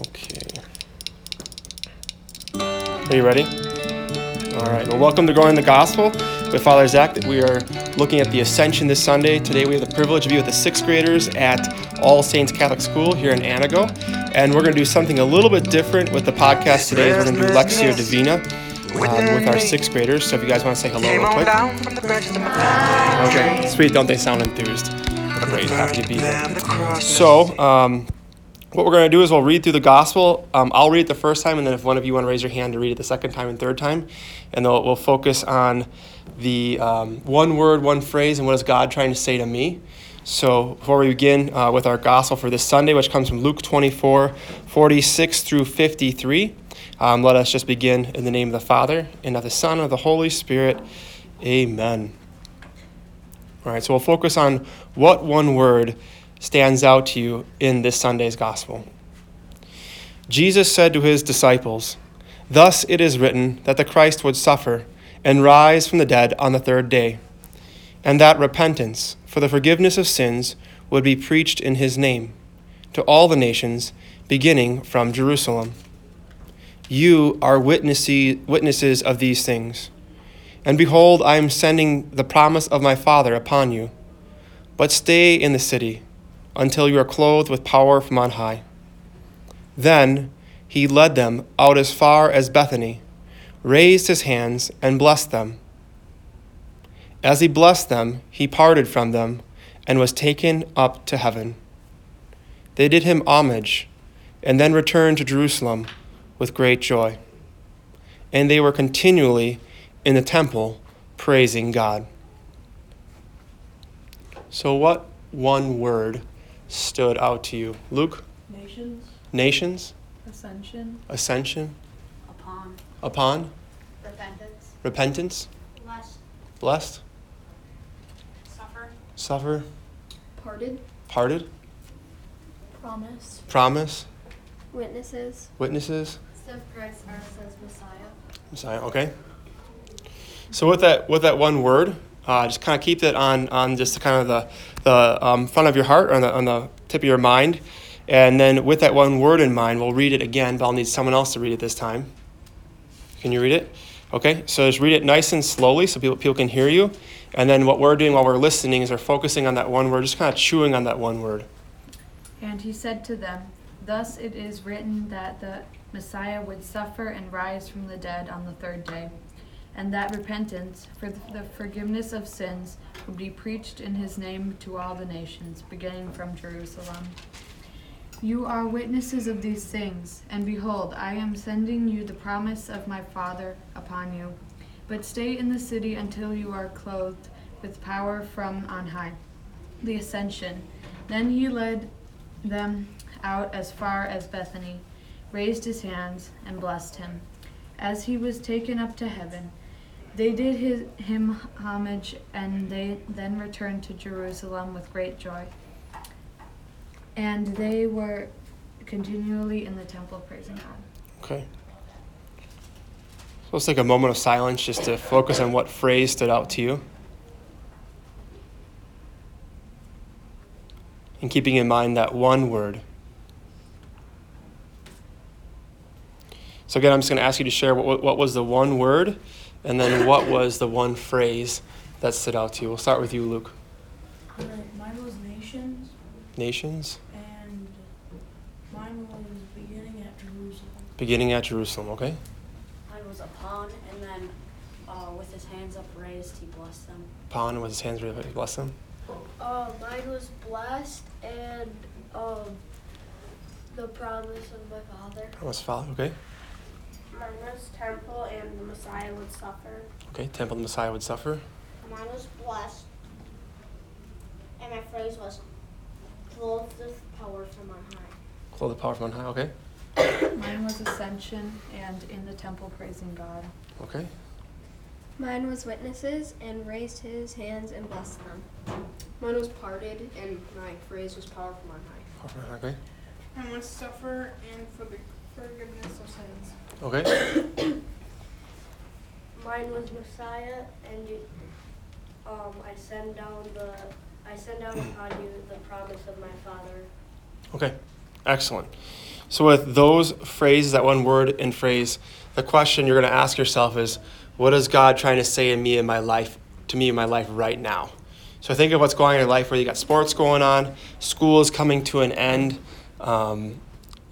Okay. Are you ready? All right. Well, welcome to Growing the Gospel with Father Zach. We are looking at the Ascension this Sunday. Today we have the privilege of being with the sixth graders at All Saints Catholic School here in Anago, And we're going to do something a little bit different with the podcast today. We're going to do Lectio Divina um, with our sixth graders. So if you guys want to say hello real quick. Okay, sweet. Don't they sound enthused? Great. Happy to be here. So, um, what we're going to do is we'll read through the gospel. Um, I'll read it the first time, and then if one of you want to raise your hand to read it the second time and third time, and then we'll focus on the um, one word, one phrase, and what is God trying to say to me. So before we begin uh, with our gospel for this Sunday, which comes from Luke 24, 46 through 53, um, let us just begin in the name of the Father, and of the Son, and of the Holy Spirit. Amen. All right, so we'll focus on what one word stands out to you in this Sunday's gospel. Jesus said to his disciples, Thus it is written that the Christ would suffer and rise from the dead on the third day, and that repentance for the forgiveness of sins would be preached in his name to all the nations, beginning from Jerusalem. You are witnesses of these things. And behold, I am sending the promise of my Father upon you. But stay in the city until you are clothed with power from on high. Then he led them out as far as Bethany, raised his hands, and blessed them. As he blessed them, he parted from them and was taken up to heaven. They did him homage and then returned to Jerusalem with great joy. And they were continually in the temple praising God. So, what one word stood out to you? Luke? Nations. Nations? Ascension. Ascension? Upon. Upon? Repentance. Repentance? Blessed. Blessed? Suffer. Suffer? Parted. Parted? Promise. Promise? Witnesses. Witnesses? Steph Christ says Messiah. Messiah, okay. So with that with that one word, uh, just kind of keep it on on just kind of the the um, front of your heart or on the, on the tip of your mind. And then with that one word in mind, we'll read it again, but I'll need someone else to read it this time. Can you read it? Okay, so just read it nice and slowly so people, people can hear you. And then what we're doing while we're listening is we're focusing on that one word, just kind of chewing on that one word. And he said to them, Thus it is written that the Messiah would suffer and rise from the dead on the third day, and that repentance for the forgiveness of sins would be preached in his name to all the nations, beginning from Jerusalem. You are witnesses of these things, and behold, I am sending you the promise of my Father upon you. But stay in the city until you are clothed with power from on high. The Ascension. Then he led them out as far as Bethany, raised his hands, and blessed him. As he was taken up to heaven, they did his, him homage, and they then returned to Jerusalem with great joy. And they were continually in the temple praising God. Okay. So let's take a moment of silence just to focus on what phrase stood out to you. And keeping in mind that one word. So, again, I'm just going to ask you to share what, what was the one word and then what was the one phrase that stood out to you? We'll start with you, Luke. All right, mine was nations. Nations. And mine was beginning at Jerusalem. Beginning at Jerusalem, okay? Mine was upon, and then uh, with his hands upraised, he blessed them. Upon, with his hands raised, he blessed them. Uh, mine was blessed and um, the promise of my father. Promise Father, okay? Mine was temple and the Messiah would suffer. Okay, temple the Messiah would suffer. Mine was blessed. And my phrase was clothed with power from on high. Clothe the power from on high, okay? Mine was ascension and in the temple praising God. Okay. Mine was witnesses and raised his hands and blessed them. Mine was parted and my phrase was power from on high. Power from on high, okay? Mine was suffer and for the forgiveness of sins. Okay. Mine was Messiah and you, um, I send down the I send down upon you the promise of my Father. Okay. Excellent. So, with those phrases, that one word and phrase, the question you're going to ask yourself is, what is God trying to say in me in my life, to me in my life right now? So, think of what's going on in your life where you got sports going on, school is coming to an end. Um,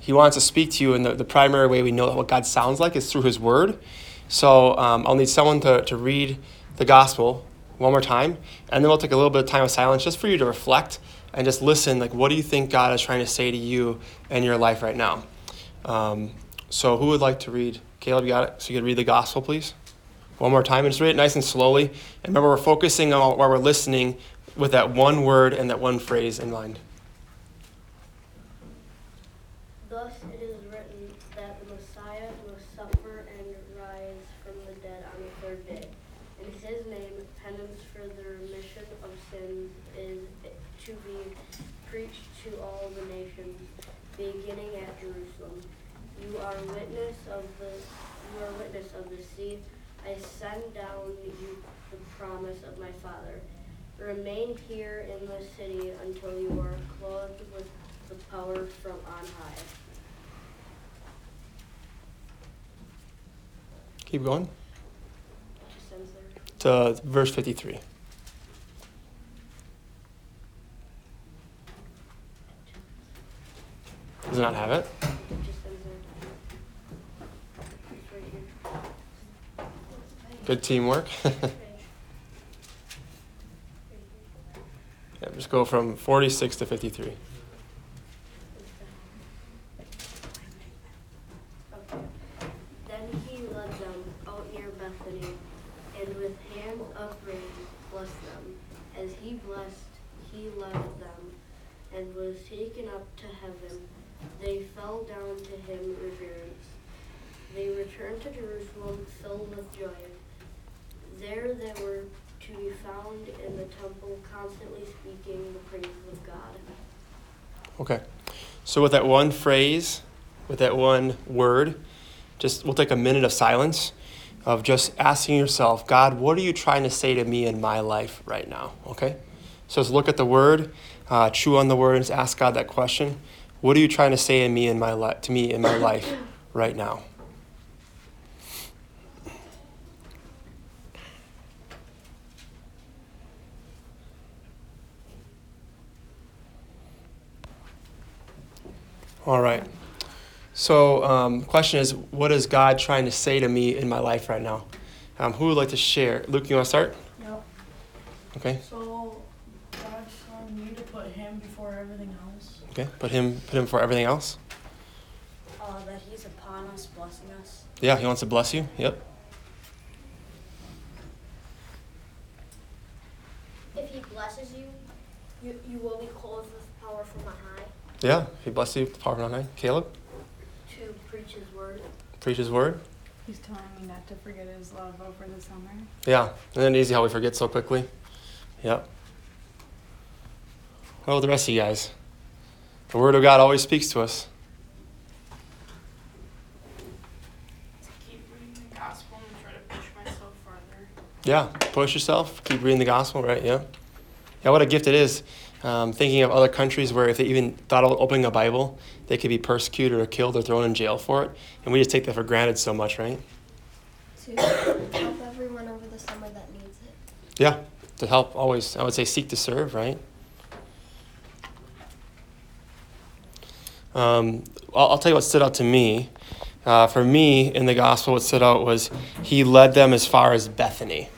he wants to speak to you, and the, the primary way we know what God sounds like is through His Word. So, um, I'll need someone to, to read the gospel one more time, and then we'll take a little bit of time of silence just for you to reflect and just listen. Like, what do you think God is trying to say to you in your life right now? Um, so, who would like to read? Caleb, you got it? So, you could read the gospel, please? One more time, and just read it nice and slowly. And remember, we're focusing on while we're listening with that one word and that one phrase in mind. Thus it is written that the Messiah will suffer and rise from the dead on the third day. In his name, penance for the remission of sins is to be preached to all the nations, beginning at Jerusalem. You are witness of the you are witness of the seed. I send down you the promise of my Father. Remain here in the city until you are clothed with the power from on high. Keep going Just ends there. to verse 53. Does it not have it? It just ends there. It's right here. Good teamwork. yeah, just go from 46 to 53. Okay. Then he led them out near Bethany, and with hands upraised blessed them. As he blessed, he left them, and was taken up to heaven. They fell down to him in reverence. They returned to Jerusalem filled with joy. There they were to be found in the temple, constantly speaking the praises of God. Okay. So with that one phrase, with that one word, just we'll take a minute of silence of just asking yourself, God, what are you trying to say to me in my life right now? Okay? So let's look at the word, uh, chew on the word, and ask God that question. What are you trying to say in me in my li- to me in my life right now? All right. So, um, question is, what is God trying to say to me in my life right now? Um, who would like to share? Luke, you want to start? Yep. Okay. So God's telling me to put him before everything else. Okay. Put him, put him for everything else. Uh, that he's upon us, blessing us. Yeah, he wants to bless you. Yep. If he blesses you, you, you will be clothed with power from on high. Yeah. If he blesses you, with the power on high. Caleb, To preach his word. preach his word. He's telling me not to forget his love over the summer. Yeah. Isn't it easy how we forget so quickly? Yep. What about the rest of you guys? The word of God always speaks to us. To keep reading the gospel and try to push myself further. Yeah, push yourself. Keep reading the gospel, right? Yeah. Yeah, what a gift it is. Um, thinking of other countries where if they even thought of opening a Bible, they could be persecuted or killed or thrown in jail for it. And we just take that for granted so much, right? To help everyone over the summer that needs it. Yeah, to help always, I would say, seek to serve, right? Um, I'll, I'll tell you what stood out to me. Uh, for me, in the gospel, what stood out was he led them as far as Bethany.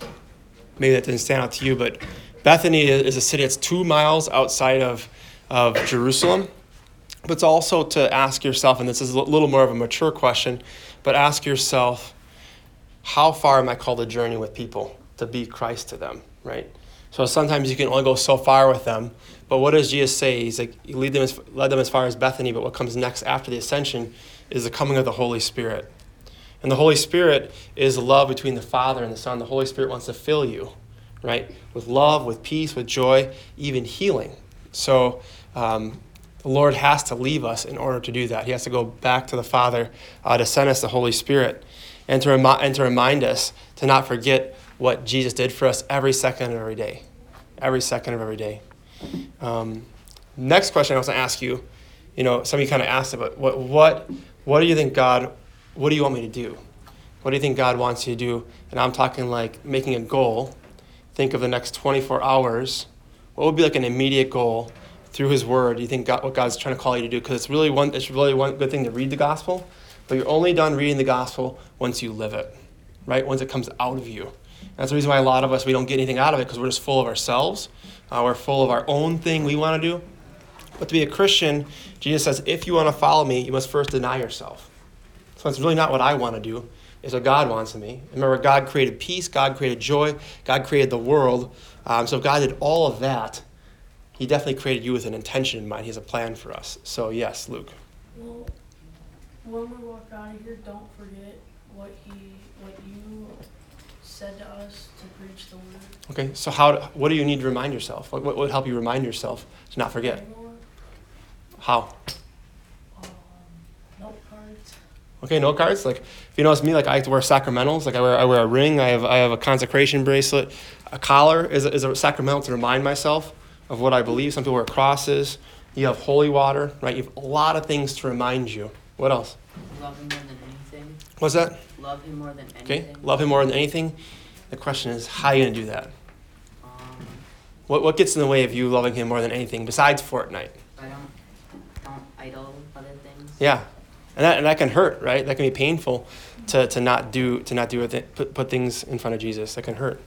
Maybe that didn't stand out to you, but Bethany is a city that's two miles outside of, of Jerusalem. But it's also to ask yourself, and this is a little more of a mature question, but ask yourself, how far am I called to journey with people to be Christ to them, right? So sometimes you can only go so far with them. But what does Jesus say? He's like, lead them as, led them as far as Bethany, but what comes next after the ascension is the coming of the Holy Spirit. And the Holy Spirit is love between the Father and the Son. The Holy Spirit wants to fill you, right? With love, with peace, with joy, even healing. So um, the Lord has to leave us in order to do that. He has to go back to the Father uh, to send us the Holy Spirit and to, remi- and to remind us to not forget what Jesus did for us every second of every day. Every second of every day. Um, next question I want to ask you you know, somebody kind of asked about what, what, what do you think God, what do you want me to do? What do you think God wants you to do? And I'm talking like making a goal. Think of the next 24 hours. What would be like an immediate goal through His Word? You think God, what God's trying to call you to do? Because it's really one, it's really one good thing to read the gospel, but you're only done reading the gospel once you live it, right? Once it comes out of you. That's the reason why a lot of us we don't get anything out of it because we're just full of ourselves. Uh, we're full of our own thing we want to do. But to be a Christian, Jesus says, if you want to follow me, you must first deny yourself. So it's really not what I want to do, it's what God wants of me. Remember, God created peace, God created joy, God created the world. Um, so if God did all of that, He definitely created you with an intention in mind. He has a plan for us. So, yes, Luke. Well, when we walk out of here, don't forget what he, what you said to us to preach the word. Okay, so how, what do you need to remind yourself? What, what would help you remind yourself to not forget? How? um, note cards. Okay, note cards. Like if you notice me, like I like to wear sacramentals. Like I wear I wear a ring. I have I have a consecration bracelet. A collar is a, is a sacramental to remind myself of what I believe. Some people wear crosses. You have holy water, right? You have a lot of things to remind you. What else? Love him more than anything. What's that? Love him more than Okay, anything. love him more than anything. The question is, how are you gonna do that? Um, What what gets in the way of you loving him more than anything besides Fortnite? I don't don't idol other things. Yeah, and that and that can hurt, right? That can be painful to, to not do to not do it. Put put things in front of Jesus. That can hurt.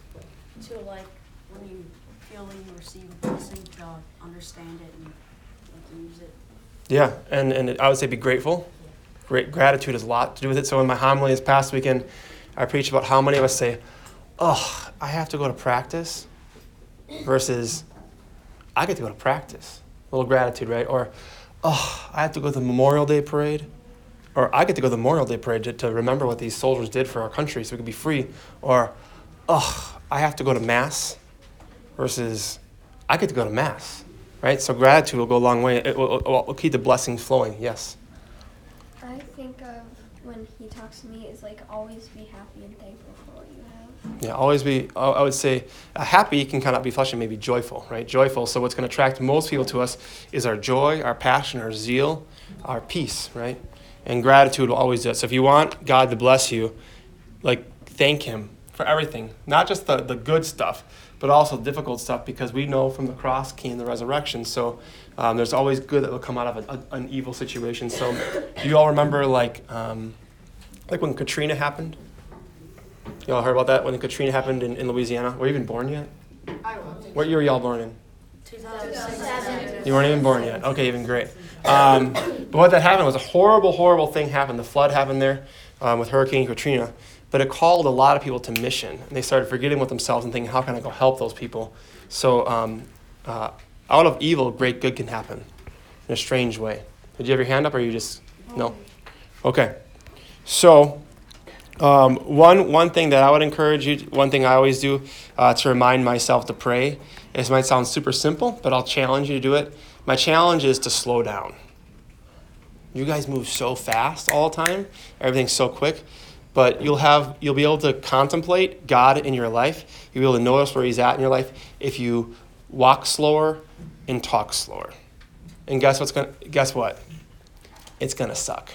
To like when you feel that you receive a blessing, to understand it and like, use it. Yeah, and, and I would say be grateful. Great gratitude has a lot to do with it. So in my homily this past weekend, I preached about how many of us say, "Oh, I have to go to practice," versus, "I get to go to practice." A little gratitude, right? Or, "Oh, I have to go to the Memorial Day parade," or "I get to go to the Memorial Day parade to, to remember what these soldiers did for our country, so we could be free." Or, "Oh, I have to go to mass," versus, "I get to go to mass." Right? So gratitude will go a long way. It will, will, will keep the blessings flowing. Yes. Think of when he talks to me is like always be happy and thankful for what you have. Yeah, always be, I would say, uh, happy can kind of be flush and maybe joyful, right? Joyful. So, what's going to attract most people to us is our joy, our passion, our zeal, our peace, right? And gratitude will always do it. So, if you want God to bless you, like, thank Him for everything, not just the, the good stuff, but also difficult stuff, because we know from the cross came the resurrection. So, um, there's always good that will come out of a, a, an evil situation. So, do you all remember, like, um, like when Katrina happened? Y'all heard about that when Katrina happened in, in Louisiana? Were you even born yet? I was. What year were y'all born in? 2006. You weren't even born yet. Okay, even great. Um, but what that happened was a horrible, horrible thing happened. The flood happened there um, with Hurricane Katrina. But it called a lot of people to mission. And they started forgetting with themselves and thinking, how can I go help those people? So um, uh, out of evil, great good can happen in a strange way. Did you have your hand up or you just, no? Okay. So um, one, one thing that I would encourage you, one thing I always do uh, to remind myself to pray, this might sound super simple, but I'll challenge you to do it. My challenge is to slow down. You guys move so fast all the time, everything's so quick, but you'll have you'll be able to contemplate God in your life. You'll be able to notice where He's at in your life if you walk slower and talk slower. And guess what's gonna guess what? It's gonna suck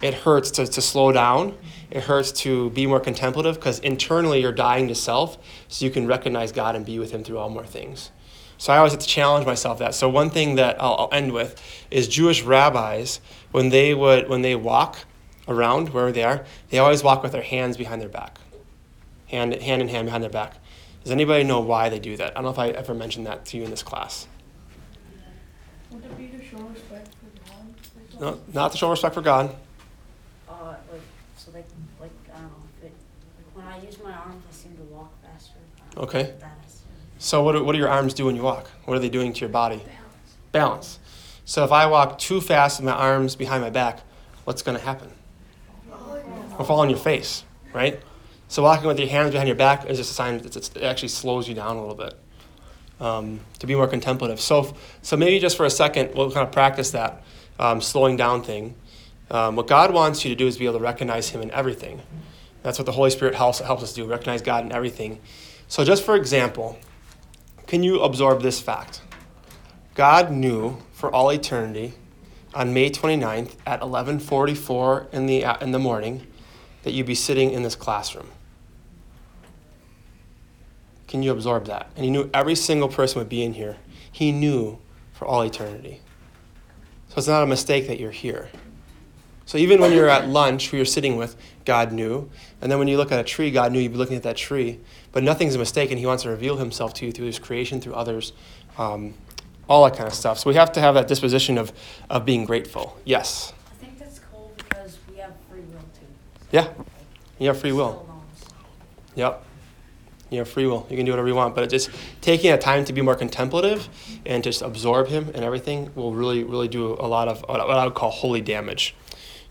it hurts to, to slow down. It hurts to be more contemplative because internally you're dying to self so you can recognize God and be with Him through all more things. So I always have to challenge myself that. So one thing that I'll, I'll end with is Jewish rabbis when they would when they walk around wherever they are, they always walk with their hands behind their back, hand hand in hand behind their back. Does anybody know why they do that? I don't know if I ever mentioned that to you in this class. Would it be to show respect for God? No, not to show respect for God. Uh, like so they like I don't know if it like, when I use my arms I seem to walk faster. I don't know Okay. if that is- So what do, what do your arms do when you walk? What are they doing to your body? Balance. So if I walk too fast with my arms behind my back, what's going to happen? I'll fall on your face, right? So walking with your hands behind your back is just a sign that it actually slows you down a little bit um, to be more contemplative. So, so maybe just for a second, we'll kind of practice that um, slowing down thing. Um, what God wants you to do is be able to recognize Him in everything. That's what the Holy Spirit helps, helps us do, recognize God in everything. So, just for example, can you absorb this fact? God knew for all eternity on May 29th at 11:44 in the in the morning that you'd be sitting in this classroom? Can you absorb that? And he knew every single person would be in here. He knew for all eternity. So it's not a mistake that you're here. So even when you're at lunch, who you're sitting with, God knew. And then when you look at a tree, God knew you'd be looking at that tree. But nothing's a mistake, and He wants to reveal Himself to you through His creation, through others, um, all that kind of stuff. So we have to have that disposition of, of being grateful. Yes. I think that's cool because we have free will too. Yeah. You have free will. Yep. You have free will. You can do whatever you want. But just taking a time to be more contemplative and just absorb Him and everything will really, really do a lot of what I would call holy damage.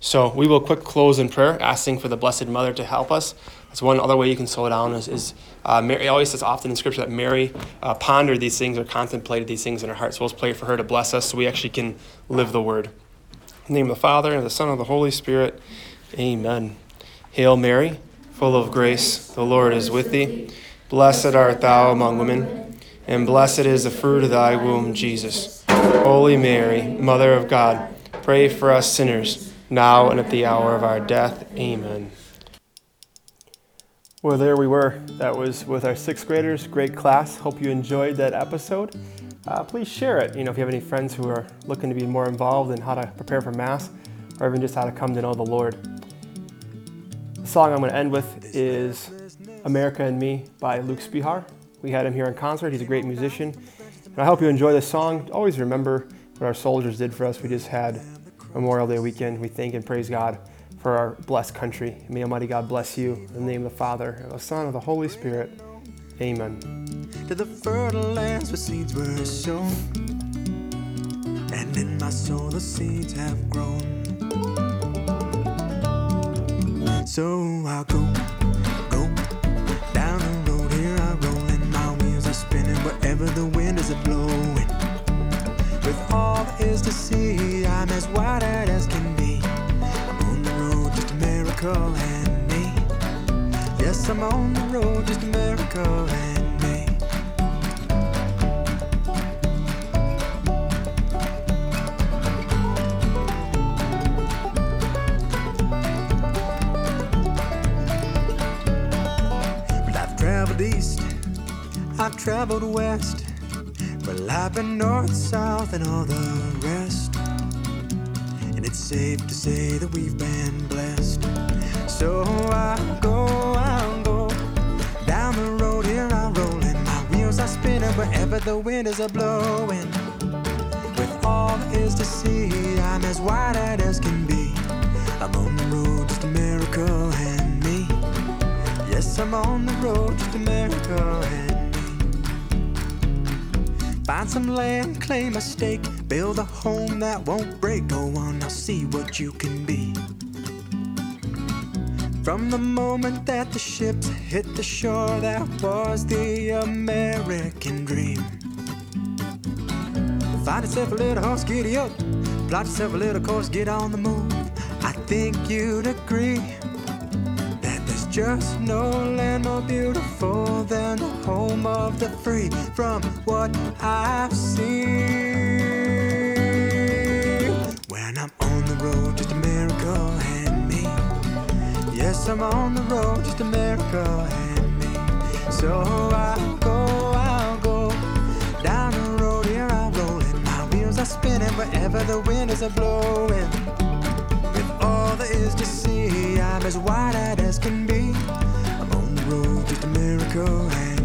So we will quick close in prayer, asking for the Blessed Mother to help us. That's one other way you can slow down. Is, is uh, Mary always says often in Scripture that Mary uh, pondered these things or contemplated these things in her heart. So let's pray for her to bless us so we actually can live the Word. In the name of the Father and the Son and the Holy Spirit. Amen. Hail Mary, full of grace, the Lord is with thee. Blessed art thou among women, and blessed is the fruit of thy womb, Jesus. Holy Mary, Mother of God, pray for us sinners now and at the hour of our death. Amen. Well, there we were. That was with our sixth graders. Great class. Hope you enjoyed that episode. Uh, please share it. You know, if you have any friends who are looking to be more involved in how to prepare for Mass, or even just how to come to know the Lord. The song I'm going to end with is America and Me by Luke Spehar. We had him here in concert. He's a great musician. And I hope you enjoy this song. Always remember what our soldiers did for us. We just had Memorial Day weekend. We thank and praise God for our blessed country. May Almighty God bless you. In the name of the Father, and the Son, and of the Holy Spirit. Amen. To the fertile lands where seeds were sown, and in my soul the seeds have grown. So I'll go miracle and me. Yes, I'm on the road, just a miracle and me. Well, I've traveled east, I've traveled west. Well, I've been north, south, and all the rest. And it's safe to say that we've been blessed. So I'll go, I'll go. Down the road here I'm rolling. My wheels are spinning wherever the wind is a blowing. With all there is to see, I'm as wide eyed as can be. I'm on the road, just a miracle and me. Yes, I'm on the road, just a miracle and me. Find some land, claim a stake, build a home that won't break. Go on, I'll see what you can be. From the moment that the ships hit the shore, that was the American dream. Find yourself a little horse, giddy up. Plot yourself a little course, get on the move. I think you'd agree that there's just no land more beautiful than the home of the free. From what I've seen, the road, just a miracle, handmade. Yes, I'm on the road, just a miracle, hand me. So I'll go, I'll go down the road here I'm rolling. My wheels are spinning wherever the wind is a blowing. With all there is to see, I'm as wide-eyed as can be. I'm on the road, just a miracle, hand